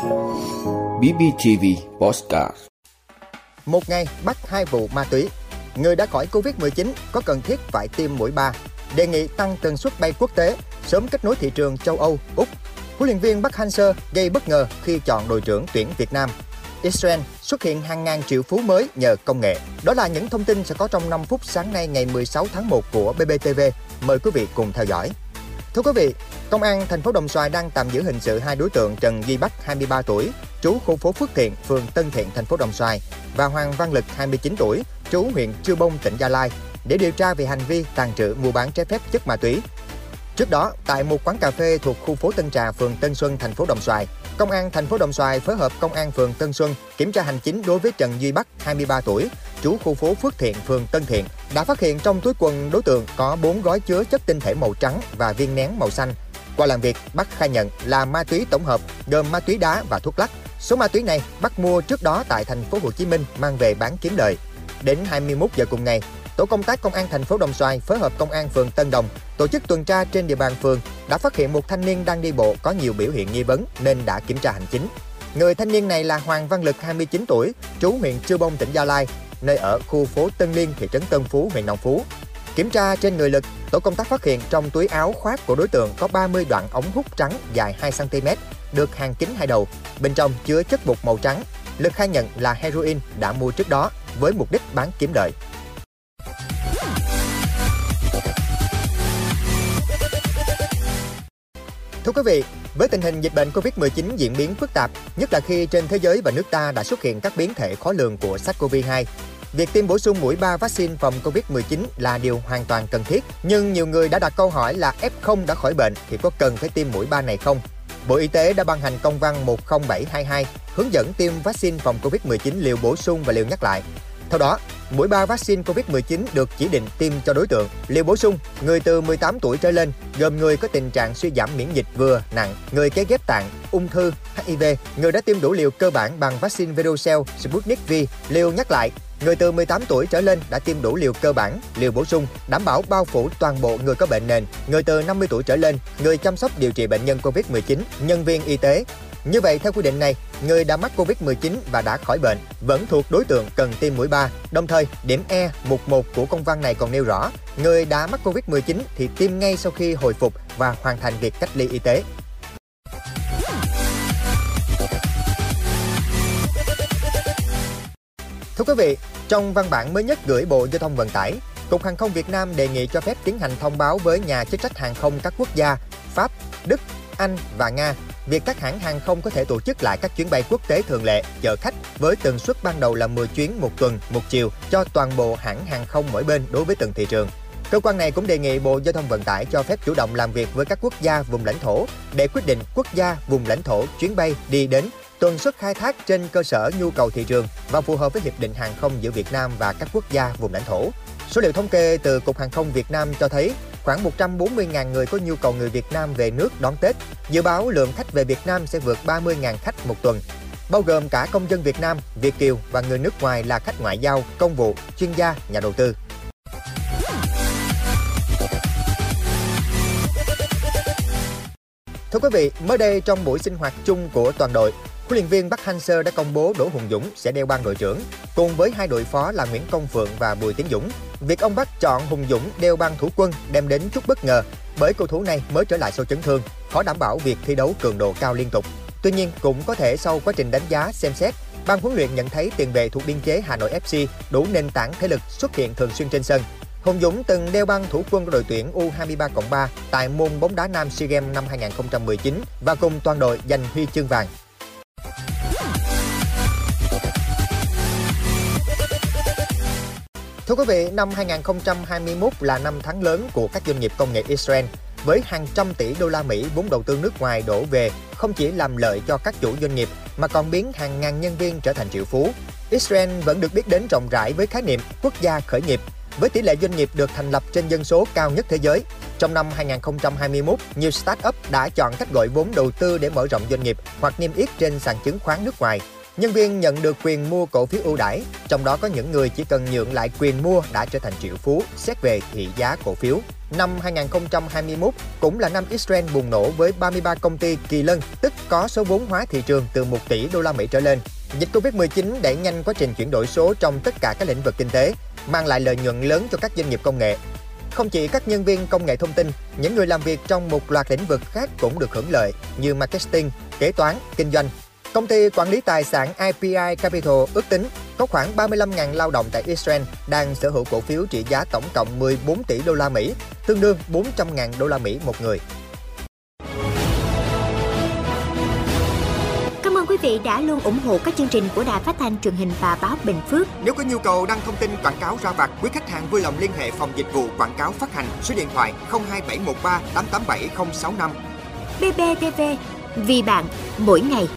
BBTV Postcard Một ngày bắt hai vụ ma túy. Người đã khỏi Covid-19 có cần thiết phải tiêm mũi 3. Đề nghị tăng tần suất bay quốc tế, sớm kết nối thị trường châu Âu, Úc. Huấn luyện viên Park Hang-seo gây bất ngờ khi chọn đội trưởng tuyển Việt Nam. Israel xuất hiện hàng ngàn triệu phú mới nhờ công nghệ. Đó là những thông tin sẽ có trong 5 phút sáng nay ngày 16 tháng 1 của BBTV. Mời quý vị cùng theo dõi. Thưa quý vị, Công an thành phố Đồng Xoài đang tạm giữ hình sự hai đối tượng Trần Duy Bắc 23 tuổi, trú khu phố Phước Thiện, phường Tân Thiện, thành phố Đồng Xoài và Hoàng Văn Lực 29 tuổi, trú huyện Chư Bông, tỉnh Gia Lai để điều tra về hành vi tàn trữ mua bán trái phép chất ma túy. Trước đó, tại một quán cà phê thuộc khu phố Tân Trà, phường Tân Xuân, thành phố Đồng Xoài, Công an thành phố Đồng Xoài phối hợp Công an phường Tân Xuân kiểm tra hành chính đối với Trần Duy Bắc, 23 tuổi, trú khu phố Phước Thiện, phường Tân Thiện, đã phát hiện trong túi quần đối tượng có 4 gói chứa chất tinh thể màu trắng và viên nén màu xanh. Qua làm việc, Bắc khai nhận là ma túy tổng hợp gồm ma túy đá và thuốc lắc. Số ma túy này Bắc mua trước đó tại thành phố Hồ Chí Minh mang về bán kiếm lời. Đến 21 giờ cùng ngày, tổ công tác công an thành phố Đồng Xoài phối hợp công an phường Tân Đồng tổ chức tuần tra trên địa bàn phường đã phát hiện một thanh niên đang đi bộ có nhiều biểu hiện nghi vấn nên đã kiểm tra hành chính. Người thanh niên này là Hoàng Văn Lực 29 tuổi, trú huyện Chư Bông tỉnh Gia Lai, nơi ở khu phố Tân Liên, thị trấn Tân Phú, huyện Đồng Phú. Kiểm tra trên người Lực, tổ công tác phát hiện trong túi áo khoác của đối tượng có 30 đoạn ống hút trắng dài 2 cm, được hàng kín hai đầu, bên trong chứa chất bột màu trắng. Lực khai nhận là heroin đã mua trước đó với mục đích bán kiếm lợi. Thưa quý vị, với tình hình dịch bệnh Covid-19 diễn biến phức tạp, nhất là khi trên thế giới và nước ta đã xuất hiện các biến thể khó lường của SARS-CoV-2, việc tiêm bổ sung mũi 3 vaccine phòng Covid-19 là điều hoàn toàn cần thiết. Nhưng nhiều người đã đặt câu hỏi là F0 đã khỏi bệnh thì có cần phải tiêm mũi 3 này không? Bộ Y tế đã ban hành công văn 10722 hướng dẫn tiêm vaccine phòng Covid-19 liều bổ sung và liều nhắc lại. Theo đó, mũi 3 vaccine COVID-19 được chỉ định tiêm cho đối tượng. Liều bổ sung người từ 18 tuổi trở lên, gồm người có tình trạng suy giảm miễn dịch vừa, nặng, người kế ghép tạng, ung thư, HIV, người đã tiêm đủ liều cơ bản bằng vaccine Verocell, Sputnik V, liều nhắc lại, Người từ 18 tuổi trở lên đã tiêm đủ liều cơ bản, liều bổ sung, đảm bảo bao phủ toàn bộ người có bệnh nền, người từ 50 tuổi trở lên, người chăm sóc điều trị bệnh nhân COVID-19, nhân viên y tế, như vậy, theo quy định này, người đã mắc Covid-19 và đã khỏi bệnh vẫn thuộc đối tượng cần tiêm mũi 3. Đồng thời, điểm E mục 1 của công văn này còn nêu rõ, người đã mắc Covid-19 thì tiêm ngay sau khi hồi phục và hoàn thành việc cách ly y tế. Thưa quý vị, trong văn bản mới nhất gửi Bộ Giao thông Vận tải, Cục Hàng không Việt Nam đề nghị cho phép tiến hành thông báo với nhà chức trách hàng không các quốc gia Pháp, Đức, Anh và Nga việc các hãng hàng không có thể tổ chức lại các chuyến bay quốc tế thường lệ chở khách với tần suất ban đầu là 10 chuyến một tuần, một chiều cho toàn bộ hãng hàng không mỗi bên đối với từng thị trường. Cơ quan này cũng đề nghị Bộ Giao thông Vận tải cho phép chủ động làm việc với các quốc gia vùng lãnh thổ để quyết định quốc gia vùng lãnh thổ chuyến bay đi đến tuần suất khai thác trên cơ sở nhu cầu thị trường và phù hợp với hiệp định hàng không giữa Việt Nam và các quốc gia vùng lãnh thổ. Số liệu thống kê từ Cục Hàng không Việt Nam cho thấy khoảng 140.000 người có nhu cầu người Việt Nam về nước đón Tết. Dự báo lượng khách về Việt Nam sẽ vượt 30.000 khách một tuần, bao gồm cả công dân Việt Nam, Việt kiều và người nước ngoài là khách ngoại giao, công vụ, chuyên gia, nhà đầu tư. Thưa quý vị, mới đây trong buổi sinh hoạt chung của toàn đội, huấn luyện viên Park Hang-seo đã công bố Đỗ Hùng Dũng sẽ đeo băng đội trưởng, cùng với hai đội phó là Nguyễn Công Phượng và Bùi Tiến Dũng. Việc ông Bắc chọn Hùng Dũng đeo băng thủ quân đem đến chút bất ngờ bởi cầu thủ này mới trở lại sau chấn thương, khó đảm bảo việc thi đấu cường độ cao liên tục. Tuy nhiên, cũng có thể sau quá trình đánh giá xem xét, ban huấn luyện nhận thấy tiền vệ thuộc biên chế Hà Nội FC đủ nền tảng thể lực xuất hiện thường xuyên trên sân. Hùng Dũng từng đeo băng thủ quân của đội tuyển U23 cộng 3 tại môn bóng đá nam SEA Games năm 2019 và cùng toàn đội giành huy chương vàng. Thưa quý vị, năm 2021 là năm tháng lớn của các doanh nghiệp công nghệ Israel với hàng trăm tỷ đô la Mỹ vốn đầu tư nước ngoài đổ về không chỉ làm lợi cho các chủ doanh nghiệp mà còn biến hàng ngàn nhân viên trở thành triệu phú. Israel vẫn được biết đến rộng rãi với khái niệm quốc gia khởi nghiệp với tỷ lệ doanh nghiệp được thành lập trên dân số cao nhất thế giới. Trong năm 2021, nhiều start-up đã chọn cách gọi vốn đầu tư để mở rộng doanh nghiệp hoặc niêm yết trên sàn chứng khoán nước ngoài Nhân viên nhận được quyền mua cổ phiếu ưu đãi, trong đó có những người chỉ cần nhượng lại quyền mua đã trở thành triệu phú xét về thị giá cổ phiếu. Năm 2021 cũng là năm Israel bùng nổ với 33 công ty kỳ lân, tức có số vốn hóa thị trường từ 1 tỷ đô la Mỹ trở lên. Dịch Covid-19 đẩy nhanh quá trình chuyển đổi số trong tất cả các lĩnh vực kinh tế, mang lại lợi nhuận lớn cho các doanh nghiệp công nghệ. Không chỉ các nhân viên công nghệ thông tin, những người làm việc trong một loạt lĩnh vực khác cũng được hưởng lợi như marketing, kế toán, kinh doanh. Công ty quản lý tài sản IPI Capital ước tính có khoảng 35.000 lao động tại Israel đang sở hữu cổ phiếu trị giá tổng cộng 14 tỷ đô la Mỹ, tương đương 400.000 đô la Mỹ một người. Cảm ơn quý vị đã luôn ủng hộ các chương trình của Đài Phát thanh truyền hình và báo Bình Phước. Nếu có nhu cầu đăng thông tin quảng cáo ra vặt, quý khách hàng vui lòng liên hệ phòng dịch vụ quảng cáo phát hành số điện thoại 02713 887065. BBTV, vì bạn, mỗi ngày.